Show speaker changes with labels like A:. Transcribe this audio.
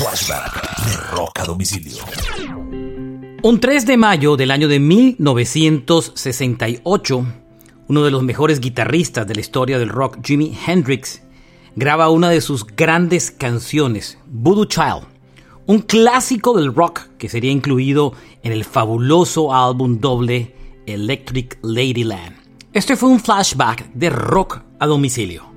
A: Flashback de Rock a Domicilio.
B: Un 3 de mayo del año de 1968, uno de los mejores guitarristas de la historia del rock, Jimi Hendrix, graba una de sus grandes canciones, Voodoo Child, un clásico del rock que sería incluido en el fabuloso álbum doble Electric Ladyland. Este fue un flashback de rock a domicilio.